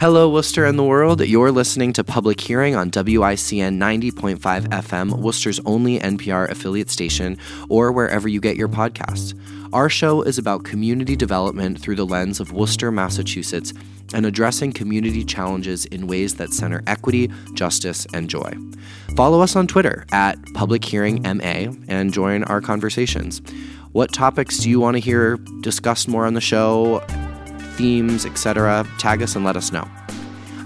Hello, Worcester and the world. You're listening to Public Hearing on WICN 90.5 FM, Worcester's only NPR affiliate station, or wherever you get your podcasts. Our show is about community development through the lens of Worcester, Massachusetts, and addressing community challenges in ways that center equity, justice, and joy. Follow us on Twitter at Public Hearing MA and join our conversations. What topics do you want to hear discussed more on the show? Themes, etc., tag us and let us know.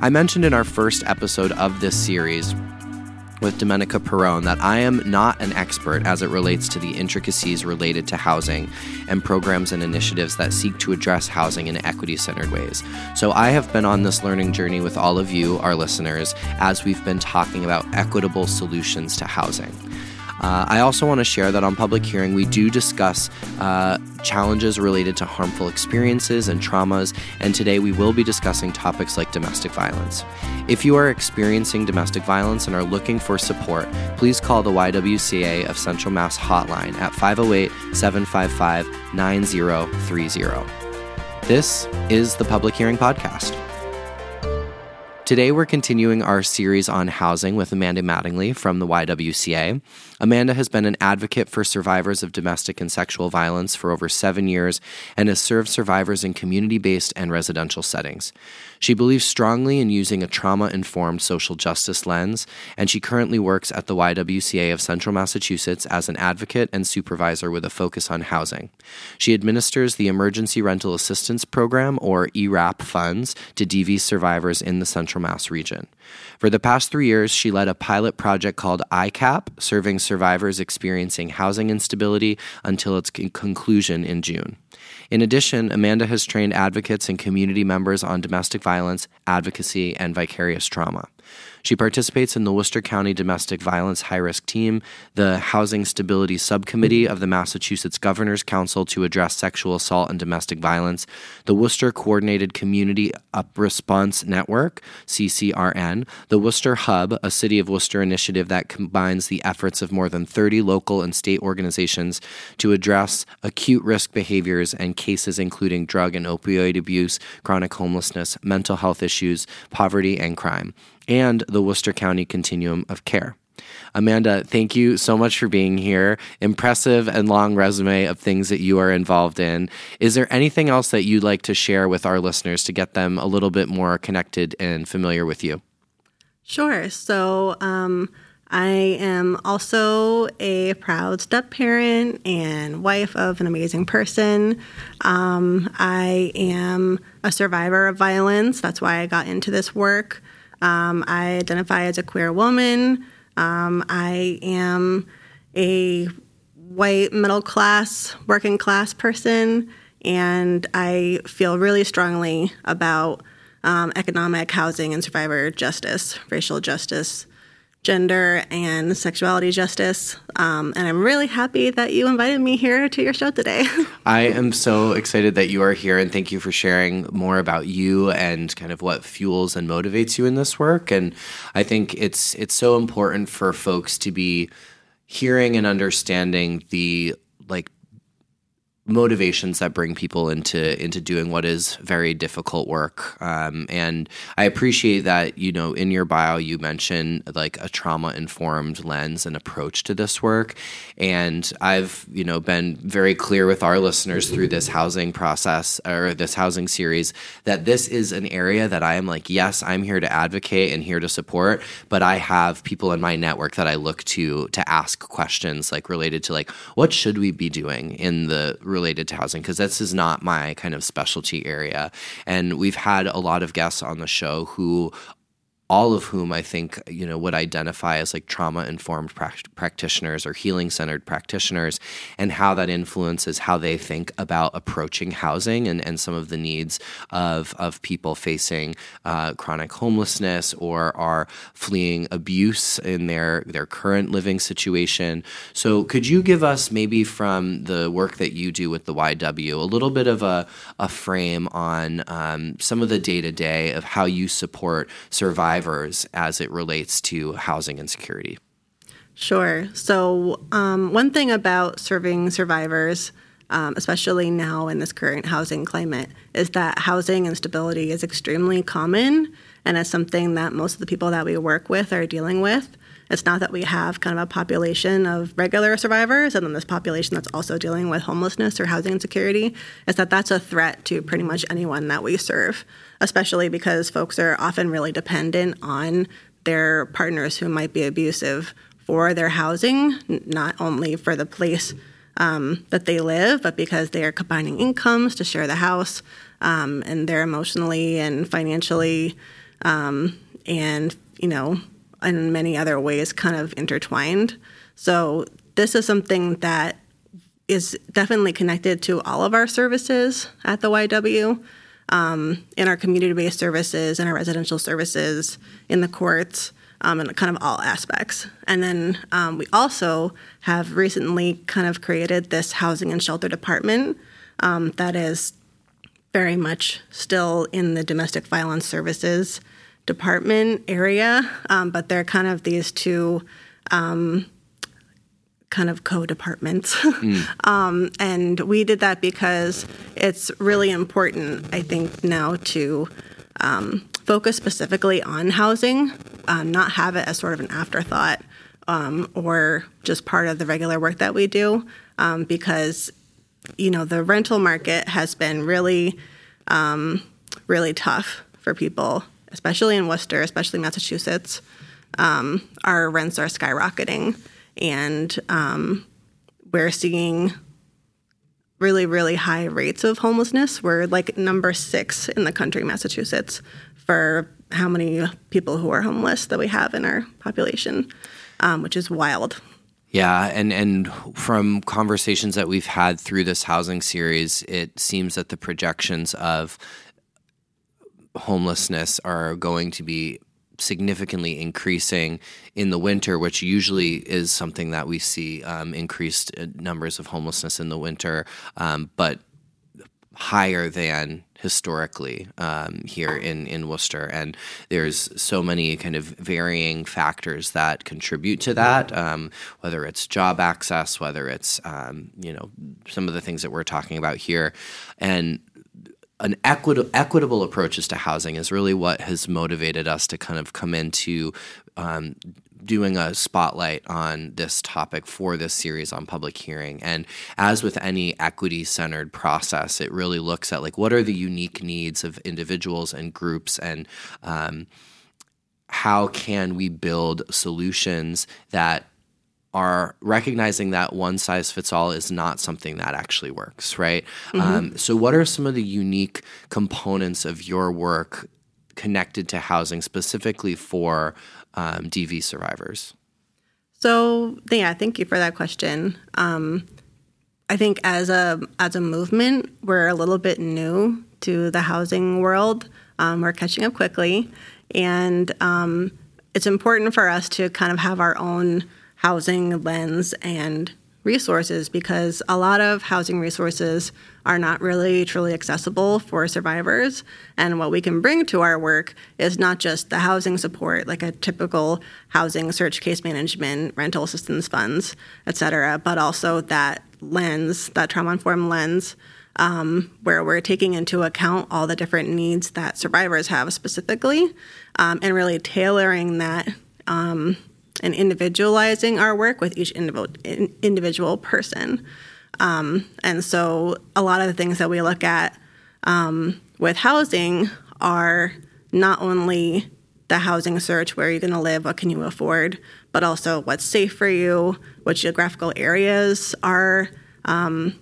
I mentioned in our first episode of this series with Domenica Perrone that I am not an expert as it relates to the intricacies related to housing and programs and initiatives that seek to address housing in equity centered ways. So I have been on this learning journey with all of you, our listeners, as we've been talking about equitable solutions to housing. Uh, I also want to share that on public hearing, we do discuss uh, challenges related to harmful experiences and traumas, and today we will be discussing topics like domestic violence. If you are experiencing domestic violence and are looking for support, please call the YWCA of Central Mass hotline at 508 755 9030. This is the Public Hearing Podcast. Today, we're continuing our series on housing with Amanda Mattingly from the YWCA. Amanda has been an advocate for survivors of domestic and sexual violence for over seven years and has served survivors in community based and residential settings. She believes strongly in using a trauma informed social justice lens, and she currently works at the YWCA of Central Massachusetts as an advocate and supervisor with a focus on housing. She administers the Emergency Rental Assistance Program, or ERAP, funds to DV survivors in the Central Mass region. For the past three years, she led a pilot project called ICAP, serving survivors experiencing housing instability until its conclusion in June. In addition, Amanda has trained advocates and community members on domestic violence, advocacy, and vicarious trauma. She participates in the Worcester County Domestic Violence High Risk Team, the Housing Stability Subcommittee of the Massachusetts Governor's Council to address sexual assault and domestic violence, the Worcester Coordinated Community Up Response Network, CCRN, the Worcester Hub, a City of Worcester initiative that combines the efforts of more than 30 local and state organizations to address acute risk behaviors and cases including drug and opioid abuse, chronic homelessness, mental health issues, poverty, and crime and the Worcester County Continuum of Care. Amanda, thank you so much for being here. Impressive and long resume of things that you are involved in. Is there anything else that you'd like to share with our listeners to get them a little bit more connected and familiar with you? Sure. So, um, I am also a proud step parent and wife of an amazing person. Um, I am a survivor of violence. That's why I got into this work. Um, I identify as a queer woman. Um, I am a white middle class, working class person, and I feel really strongly about um, economic, housing, and survivor justice, racial justice, gender and sexuality justice. Um, and I'm really happy that you invited me here to your show today. I am so excited that you are here, and thank you for sharing more about you and kind of what fuels and motivates you in this work. And I think it's it's so important for folks to be hearing and understanding the like motivations that bring people into into doing what is very difficult work. Um, and I appreciate that you know in your bio you mention like a trauma informed lens and approach to this work. And I've you know been very clear with our listeners through this housing process or this housing series that this is an area that I am like yes I'm here to advocate and here to support, but I have people in my network that I look to to ask questions like related to like what should we be doing in the related to housing because this is not my kind of specialty area. And we've had a lot of guests on the show who all of whom I think you know would identify as like trauma informed pra- practitioners or healing centered practitioners, and how that influences how they think about approaching housing and, and some of the needs of of people facing uh, chronic homelessness or are fleeing abuse in their their current living situation. So, could you give us maybe from the work that you do with the YW a little bit of a a frame on um, some of the day to day of how you support survivors drivers as it relates to housing insecurity? Sure. So, um, one thing about serving survivors um, especially now in this current housing climate, is that housing instability is extremely common and it's something that most of the people that we work with are dealing with. It's not that we have kind of a population of regular survivors and then this population that's also dealing with homelessness or housing insecurity. It's that that's a threat to pretty much anyone that we serve, especially because folks are often really dependent on their partners who might be abusive for their housing, not only for the place um, that they live, but because they are combining incomes to share the house um, and they're emotionally and financially um, and, you know, in many other ways kind of intertwined. So this is something that is definitely connected to all of our services at the YW. Um, in our community-based services, in our residential services, in the courts, um, and kind of all aspects. And then um, we also have recently kind of created this housing and shelter department um, that is very much still in the domestic violence services department area, um, but they're kind of these two um, kind of co-departments. Mm. um, and we did that because it's really important, I think, now to um, focus specifically on housing, um, not have it as sort of an afterthought um, or just part of the regular work that we do, um, because you know the rental market has been really, um, really tough for people, especially in Worcester, especially Massachusetts. Um, our rents are skyrocketing, and um, we're seeing really, really high rates of homelessness. We're like number six in the country, Massachusetts, for how many people who are homeless that we have in our population, um, which is wild. Yeah, and and from conversations that we've had through this housing series, it seems that the projections of homelessness are going to be significantly increasing in the winter, which usually is something that we see um, increased uh, numbers of homelessness in the winter, um, but higher than historically um, here in, in Worcester. And there's so many kind of varying factors that contribute to that, um, whether it's job access, whether it's, um, you know, some of the things that we're talking about here. And an equitable approaches to housing is really what has motivated us to kind of come into um, doing a spotlight on this topic for this series on public hearing. And as with any equity centered process, it really looks at like what are the unique needs of individuals and groups and um, how can we build solutions that are recognizing that one size fits all is not something that actually works, right? Mm-hmm. Um, so, what are some of the unique components of your work connected to housing specifically for um, DV survivors? So yeah, thank you for that question. Um, I think as a as a movement, we're a little bit new to the housing world. Um, we're catching up quickly, and um, it's important for us to kind of have our own housing lens and resources because a lot of housing resources are not really truly accessible for survivors. And what we can bring to our work is not just the housing support, like a typical housing search case management, rental assistance funds, et cetera, but also that lens, that trauma informed lens. Um, where we're taking into account all the different needs that survivors have specifically um, and really tailoring that um, and individualizing our work with each individual person. Um, and so a lot of the things that we look at um, with housing are not only the housing search where are you're going to live, what can you afford, but also what's safe for you, what geographical areas are um,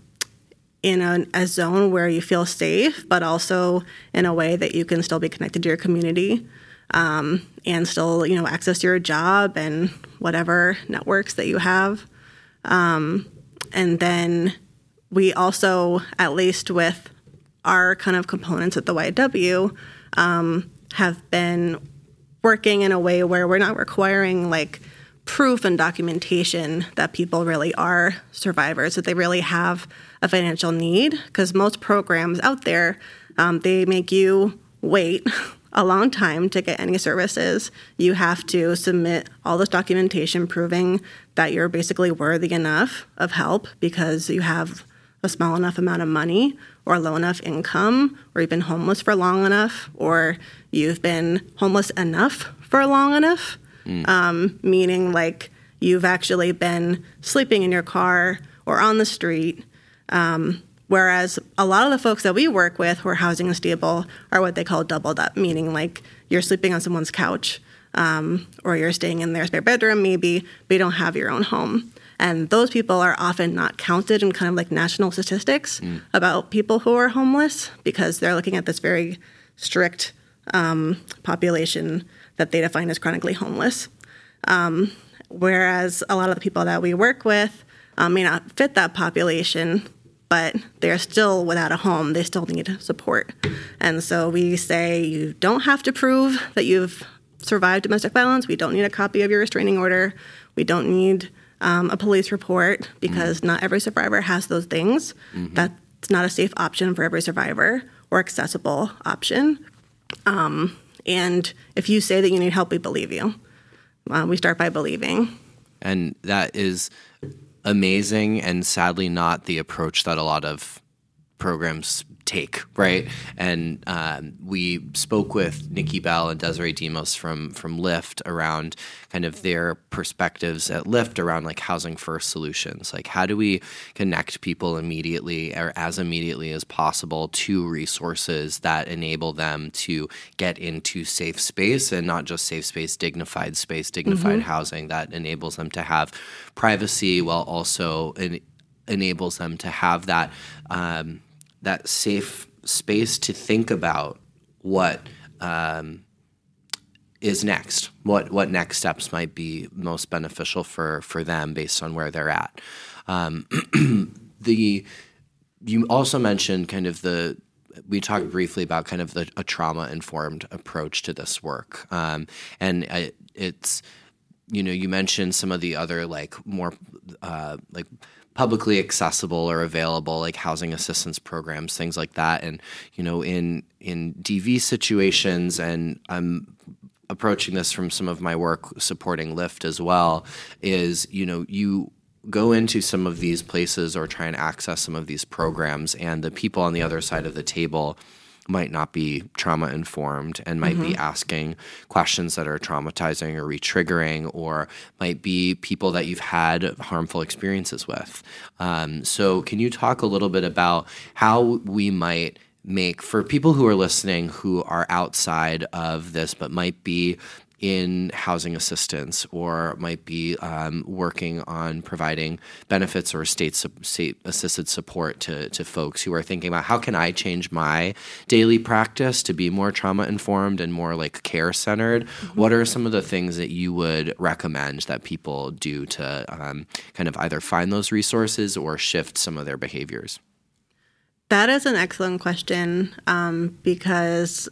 in a, a, zone where you feel safe, but also in a way that you can still be connected to your community um, and still, you know, access your job and whatever networks that you have. Um, and then we also, at least with our kind of components at the YW, um, have been working in a way where we're not requiring like proof and documentation that people really are survivors, that they really have a financial need. Because most programs out there, um, they make you wait a long time to get any services. You have to submit all this documentation proving that you're basically worthy enough of help because you have a small enough amount of money or low enough income, or you've been homeless for long enough, or you've been homeless enough for long enough, mm. um, meaning like you've actually been sleeping in your car or on the street. Um, whereas a lot of the folks that we work with who are housing unstable are what they call doubled up, meaning like you're sleeping on someone's couch um, or you're staying in their spare bedroom maybe, but you don't have your own home. And those people are often not counted in kind of like national statistics mm. about people who are homeless because they're looking at this very strict um, population that they define as chronically homeless. Um, whereas a lot of the people that we work with um, may not fit that population, but they're still without a home. They still need support. And so we say you don't have to prove that you've survived domestic violence. We don't need a copy of your restraining order. We don't need um, a police report because mm-hmm. not every survivor has those things. Mm-hmm. That's not a safe option for every survivor or accessible option. Um, and if you say that you need help, we believe you. Uh, we start by believing. And that is amazing and sadly not the approach that a lot of programs take, right? And um, we spoke with Nikki Bell and Desiree Demos from from Lift around kind of their perspectives at Lyft around like housing first solutions. Like how do we connect people immediately or as immediately as possible to resources that enable them to get into safe space and not just safe space, dignified space, dignified mm-hmm. housing that enables them to have privacy while also en- enables them to have that. Um, that safe space to think about what um, is next, what what next steps might be most beneficial for for them based on where they're at. Um, the you also mentioned kind of the we talked briefly about kind of the a trauma informed approach to this work, um, and it's you know you mentioned some of the other like more uh, like publicly accessible or available like housing assistance programs things like that. And you know in in dv situations and i'm approaching this from some of my work supporting Lyft as well is you know you go into some of these places or try and access some of these programs and the people on the other side of the table might not be trauma informed and might mm-hmm. be asking questions that are traumatizing or retriggering, or might be people that you've had harmful experiences with. Um, so, can you talk a little bit about how we might? make for people who are listening who are outside of this but might be in housing assistance or might be um, working on providing benefits or state, state assisted support to, to folks who are thinking about how can I change my daily practice to be more trauma informed and more like care centered? Mm-hmm. What are some of the things that you would recommend that people do to um, kind of either find those resources or shift some of their behaviors? That is an excellent question um, because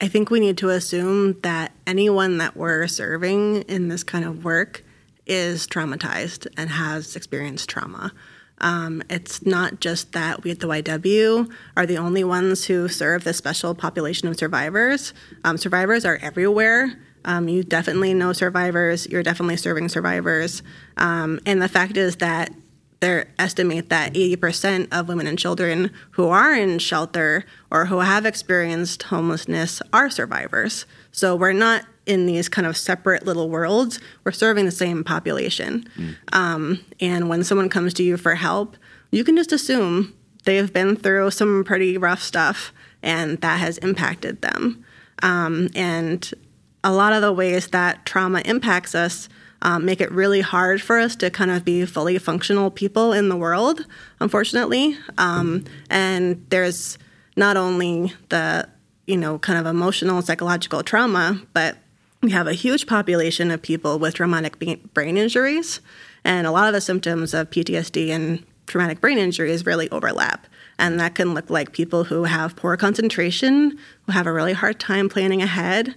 I think we need to assume that anyone that we're serving in this kind of work is traumatized and has experienced trauma. Um, it's not just that we at the YW are the only ones who serve this special population of survivors. Um, survivors are everywhere. Um, you definitely know survivors. You're definitely serving survivors. Um, and the fact is that they estimate that 80% of women and children who are in shelter or who have experienced homelessness are survivors. So we're not in these kind of separate little worlds. We're serving the same population. Mm. Um, and when someone comes to you for help, you can just assume they've been through some pretty rough stuff and that has impacted them. Um, and a lot of the ways that trauma impacts us um, make it really hard for us to kind of be fully functional people in the world, unfortunately. Um, and there's not only the, you know, kind of emotional, psychological trauma, but we have a huge population of people with traumatic brain injuries. And a lot of the symptoms of PTSD and traumatic brain injuries really overlap. And that can look like people who have poor concentration, who have a really hard time planning ahead,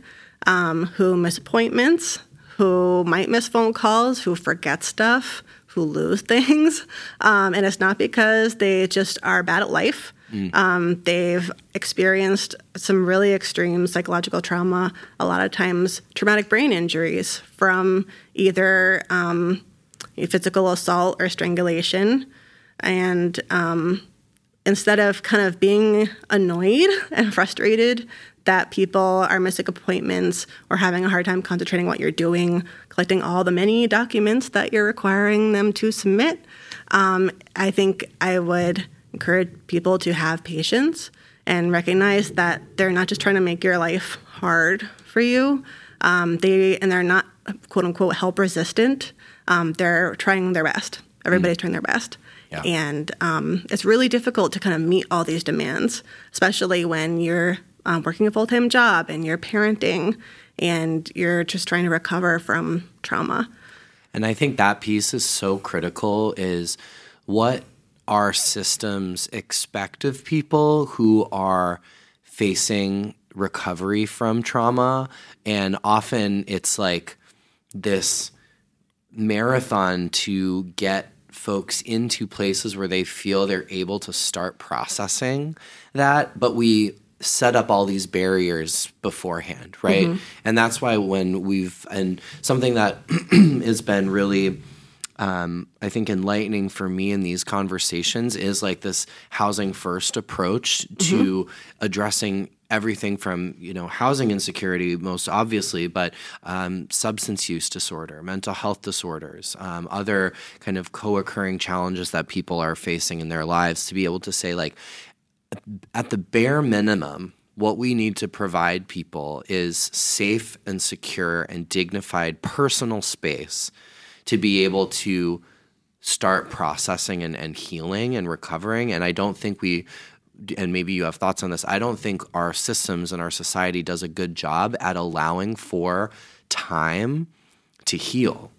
um, who miss appointments, who might miss phone calls, who forget stuff, who lose things. Um, and it's not because they just are bad at life. Mm. Um, they've experienced some really extreme psychological trauma, a lot of times traumatic brain injuries from either um, physical assault or strangulation. And um, instead of kind of being annoyed and frustrated that people are missing appointments or having a hard time concentrating what you're doing, collecting all the many documents that you're requiring them to submit, um, I think I would encourage people to have patience and recognize that they're not just trying to make your life hard for you. Um, they and they're not quote unquote help resistant. Um, they're trying their best. Everybody's mm. trying their best. Yeah. And um, it's really difficult to kind of meet all these demands, especially when you're um, working a full time job and you're parenting and you're just trying to recover from trauma. And I think that piece is so critical is what our systems expect of people who are facing recovery from trauma. And often it's like this marathon to get folks into places where they feel they're able to start processing that, but we set up all these barriers beforehand, right? Mm-hmm. And that's why when we've and something that has been really um, I think enlightening for me in these conversations is like this housing first approach mm-hmm. to addressing everything from you know housing insecurity most obviously but um, substance use disorder mental health disorders um, other kind of co-occurring challenges that people are facing in their lives to be able to say like at the bare minimum what we need to provide people is safe and secure and dignified personal space to be able to start processing and, and healing and recovering and i don't think we and maybe you have thoughts on this. I don't think our systems and our society does a good job at allowing for time to heal.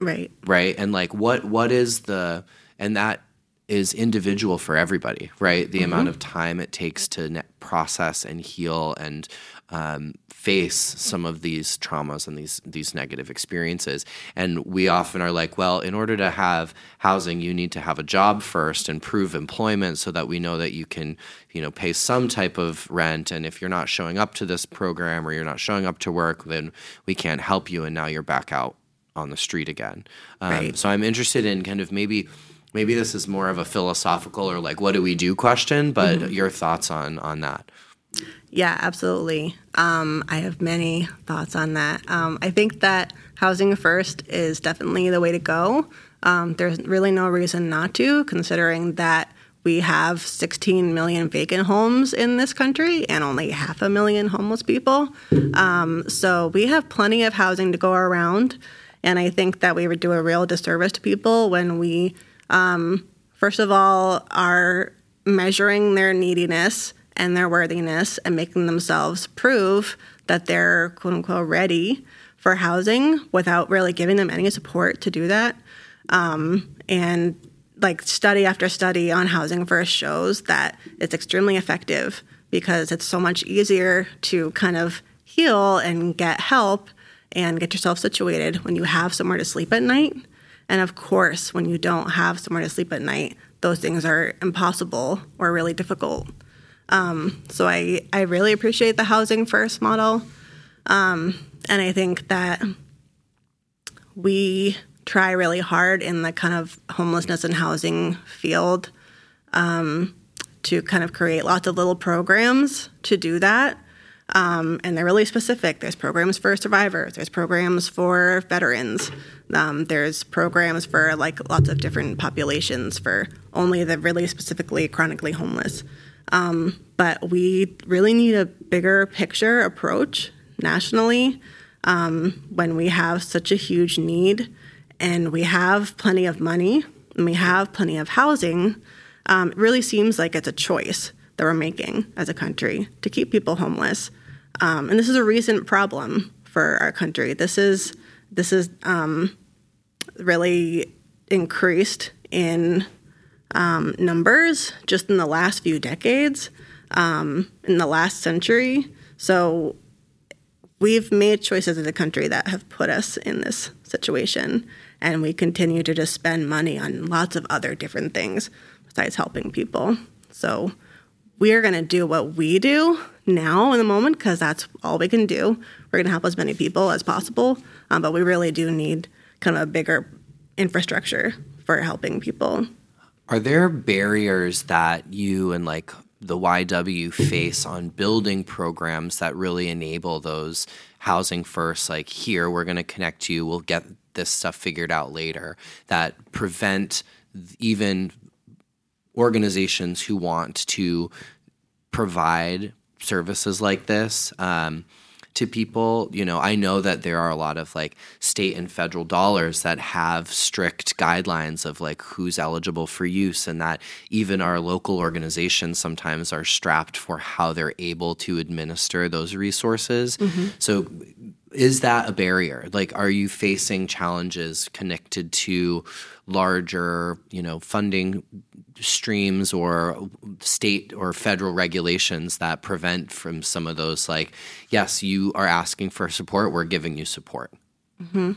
Right. Right. And like what what is the and that is individual for everybody, right? The mm-hmm. amount of time it takes to process and heal and um, face some of these traumas and these these negative experiences. And we often are like, well, in order to have housing, you need to have a job first and prove employment so that we know that you can, you know, pay some type of rent. And if you're not showing up to this program or you're not showing up to work, then we can't help you. And now you're back out on the street again. Um, right. So I'm interested in kind of maybe maybe this is more of a philosophical or like what do we do question, but mm-hmm. your thoughts on on that. Yeah, absolutely. Um, I have many thoughts on that. Um, I think that housing first is definitely the way to go. Um, there's really no reason not to, considering that we have 16 million vacant homes in this country and only half a million homeless people. Um, so we have plenty of housing to go around. And I think that we would do a real disservice to people when we, um, first of all, are measuring their neediness and their worthiness and making themselves prove that they're quote unquote ready for housing without really giving them any support to do that. Um, and like study after study on housing first shows that it's extremely effective because it's so much easier to kind of heal and get help and get yourself situated when you have somewhere to sleep at night. And of course, when you don't have somewhere to sleep at night, those things are impossible or really difficult. Um, so I, I really appreciate the housing first model. Um, and I think that we try really hard in the kind of homelessness and housing field um, to kind of create lots of little programs to do that. Um, and they're really specific. There's programs for survivors. There's programs for veterans. Um, there's programs for like lots of different populations for only the really specifically chronically homeless. Um, but we really need a bigger picture approach nationally um, when we have such a huge need and we have plenty of money and we have plenty of housing. Um, it really seems like it's a choice that we're making as a country to keep people homeless. Um, and this is a recent problem for our country. This is this is um, really increased in um, numbers just in the last few decades, um, in the last century. So we've made choices as a country that have put us in this situation, and we continue to just spend money on lots of other different things besides helping people. So we are going to do what we do now in the moment because that's all we can do. We're going to help as many people as possible, um, but we really do need kind of a bigger infrastructure for helping people Are there barriers that you and like the YW face on building programs that really enable those housing first, like here, we're going to connect you, we'll get this stuff figured out later, that prevent even organizations who want to provide services like this um, to people. You know, I know that there are a lot of like state and federal dollars that have strict guidelines of like who's eligible for use, and that even our local organizations sometimes are strapped for how they're able to administer those resources. Mm-hmm. So, is that a barrier? Like, are you facing challenges connected to larger, you know, funding streams or state or federal regulations that prevent from some of those like yes you are asking for support we're giving you support. Mm-hmm.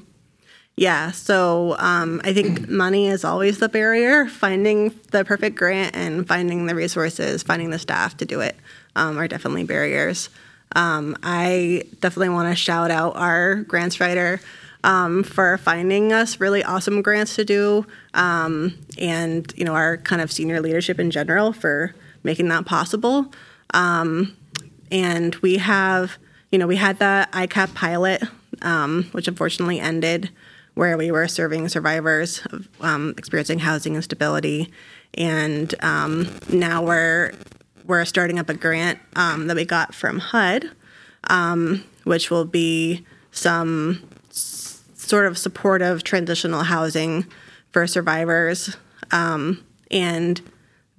yeah so um, i think money is always the barrier. Finding the perfect grant and finding the resources finding the staff to do it um, are definitely barriers. Um, i definitely want to shout out our grants writer um, for finding us really awesome grants to do, um, and you know our kind of senior leadership in general for making that possible. Um, and we have, you know, we had the ICAP pilot, um, which unfortunately ended, where we were serving survivors of um, experiencing housing instability, and um, now we're we're starting up a grant that we got from HUD, which will be some sort of supportive transitional housing for survivors. Um, and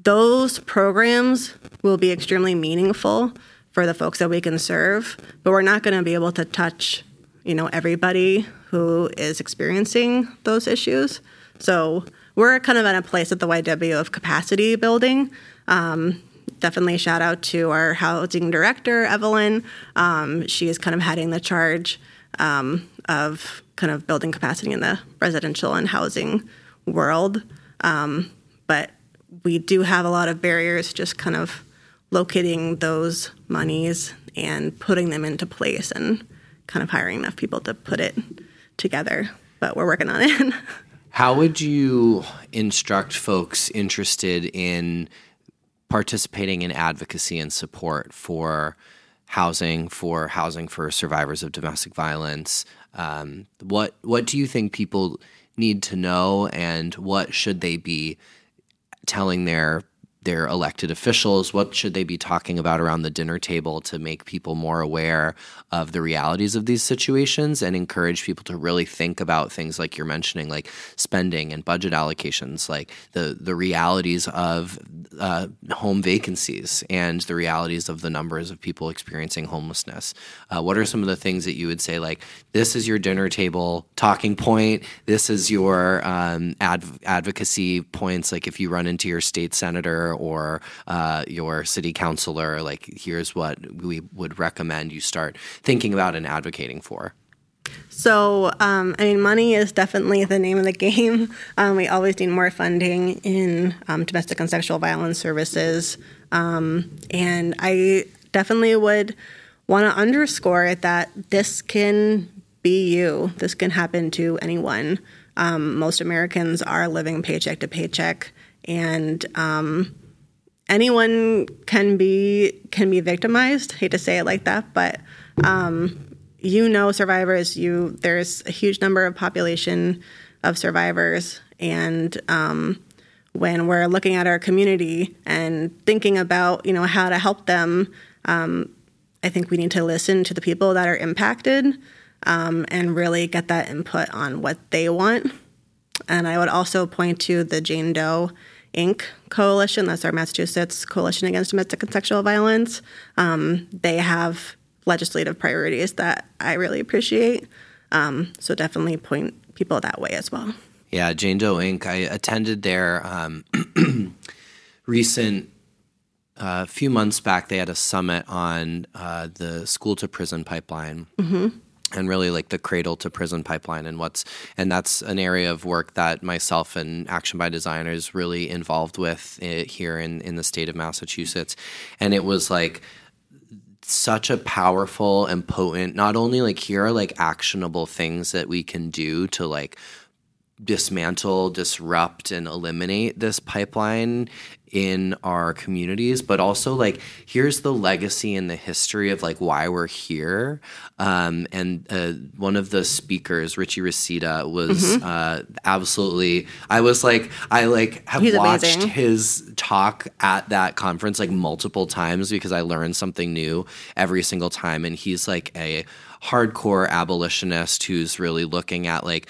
those programs will be extremely meaningful for the folks that we can serve, but we're not going to be able to touch, you know, everybody who is experiencing those issues. So we're kind of in a place at the YW of capacity building. Um, definitely shout out to our housing director, Evelyn. Um, she is kind of heading the charge um, of kind of building capacity in the residential and housing world. Um, but we do have a lot of barriers just kind of locating those monies and putting them into place and kind of hiring enough people to put it together. But we're working on it. How would you instruct folks interested in participating in advocacy and support for housing, for housing for survivors of domestic violence, um, what what do you think people need to know, and what should they be telling their their elected officials? What should they be talking about around the dinner table to make people more aware of the realities of these situations and encourage people to really think about things like you're mentioning, like spending and budget allocations, like the the realities of uh, home vacancies and the realities of the numbers of people experiencing homelessness. Uh, what are some of the things that you would say, like this is your dinner table talking point, this is your um, adv- advocacy points, like if you run into your state senator or uh, your city councilor, like here's what we would recommend you start thinking about and advocating for? So, um, I mean, money is definitely the name of the game. Um, we always need more funding in um, domestic and sexual violence services. Um, and I definitely would want to underscore that this can be you, this can happen to anyone. Um, most Americans are living paycheck to paycheck. And um, anyone can be can be victimized. Hate to say it like that, but um, you know survivors. You there's a huge number of population of survivors, and um, when we're looking at our community and thinking about you know how to help them, um, I think we need to listen to the people that are impacted um, and really get that input on what they want. And I would also point to the Jane Doe Inc. coalition. That's our Massachusetts Coalition Against Domestic and Sexual Violence. Um, they have legislative priorities that I really appreciate. Um, so definitely point people that way as well. Yeah, Jane Doe Inc. I attended their um, recent. A uh, few months back, they had a summit on uh, the school to prison pipeline. Mm-hmm and really like the cradle to prison pipeline and what's and that's an area of work that myself and action by design is really involved with eh, here in in the state of massachusetts. And it was like such a powerful and potent not only like here are like actionable things that we can do to like dismantle, disrupt, and eliminate this pipeline in our communities, but also like here's the legacy and the history of like why we're here. Um, and uh, one of the speakers, Richie Reseda, was mm-hmm. uh, absolutely. I was like, I like have He's watched amazing. his talk at that conference like multiple times because I learned something new every single time, and he's like a hardcore abolitionist who's really looking at like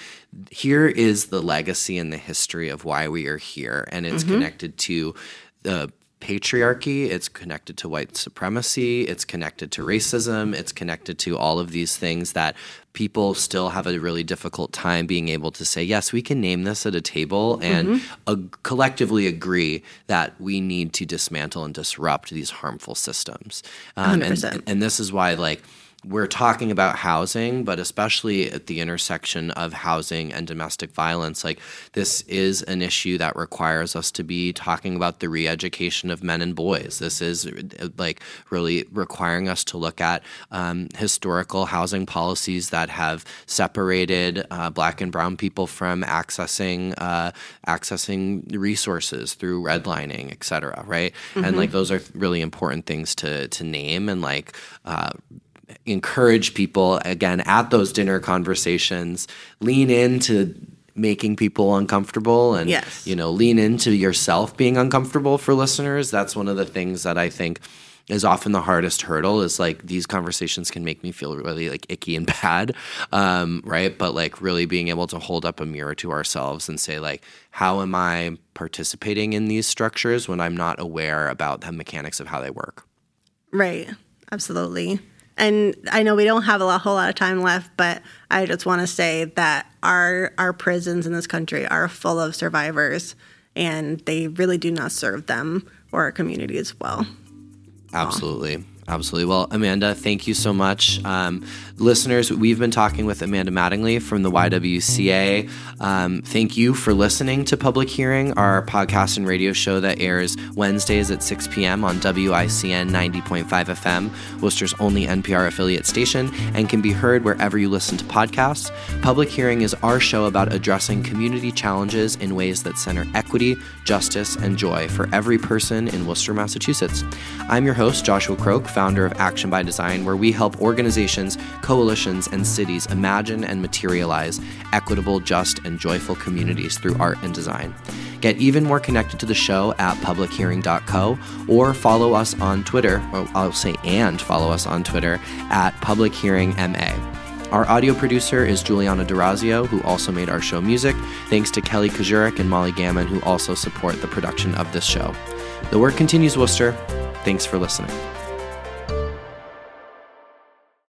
here is the legacy and the history of why we are here and it's mm-hmm. connected to the patriarchy, it's connected to white supremacy, it's connected to racism, it's connected to all of these things that people still have a really difficult time being able to say, yes, we can name this at a table and mm-hmm. collectively agree that we need to dismantle and disrupt these harmful systems. Um, and, and this is why, like, we're talking about housing, but especially at the intersection of housing and domestic violence, like this is an issue that requires us to be talking about the re education of men and boys. This is like really requiring us to look at um, historical housing policies that have separated uh, black and brown people from accessing uh, accessing resources through redlining, et cetera, right? Mm-hmm. And like those are really important things to to name and like uh, encourage people again at those dinner conversations lean into making people uncomfortable and yes. you know lean into yourself being uncomfortable for listeners. That's one of the things that i think is often the hardest hurdle is like these conversations can make me feel really like icky and bad um, right? But like really being able to hold up a mirror to ourselves and say like how am i participating in these structures when i'm not aware about the mechanics of how they work? Right. Absolutely and I know we don't have a whole lot of time left, but I just want to say that our our prisons in this country are full of survivors, and they really do not serve them or our community as well. Absolutely. Absolutely. Well, Amanda, thank you so much. Um, listeners, we've been talking with Amanda Mattingly from the YWCA. Um, thank you for listening to Public Hearing, our podcast and radio show that airs Wednesdays at 6 p.m. on WICN 90.5 FM, Worcester's only NPR affiliate station, and can be heard wherever you listen to podcasts. Public Hearing is our show about addressing community challenges in ways that center equity, justice, and joy for every person in Worcester, Massachusetts. I'm your host, Joshua Croke founder of Action by Design, where we help organizations, coalitions, and cities imagine and materialize equitable, just, and joyful communities through art and design. Get even more connected to the show at publichearing.co or follow us on Twitter, or I'll say and follow us on Twitter at publichearingma. Our audio producer is Juliana Durazio, who also made our show music. Thanks to Kelly Kajurik and Molly Gammon, who also support the production of this show. The work continues, Worcester. Thanks for listening.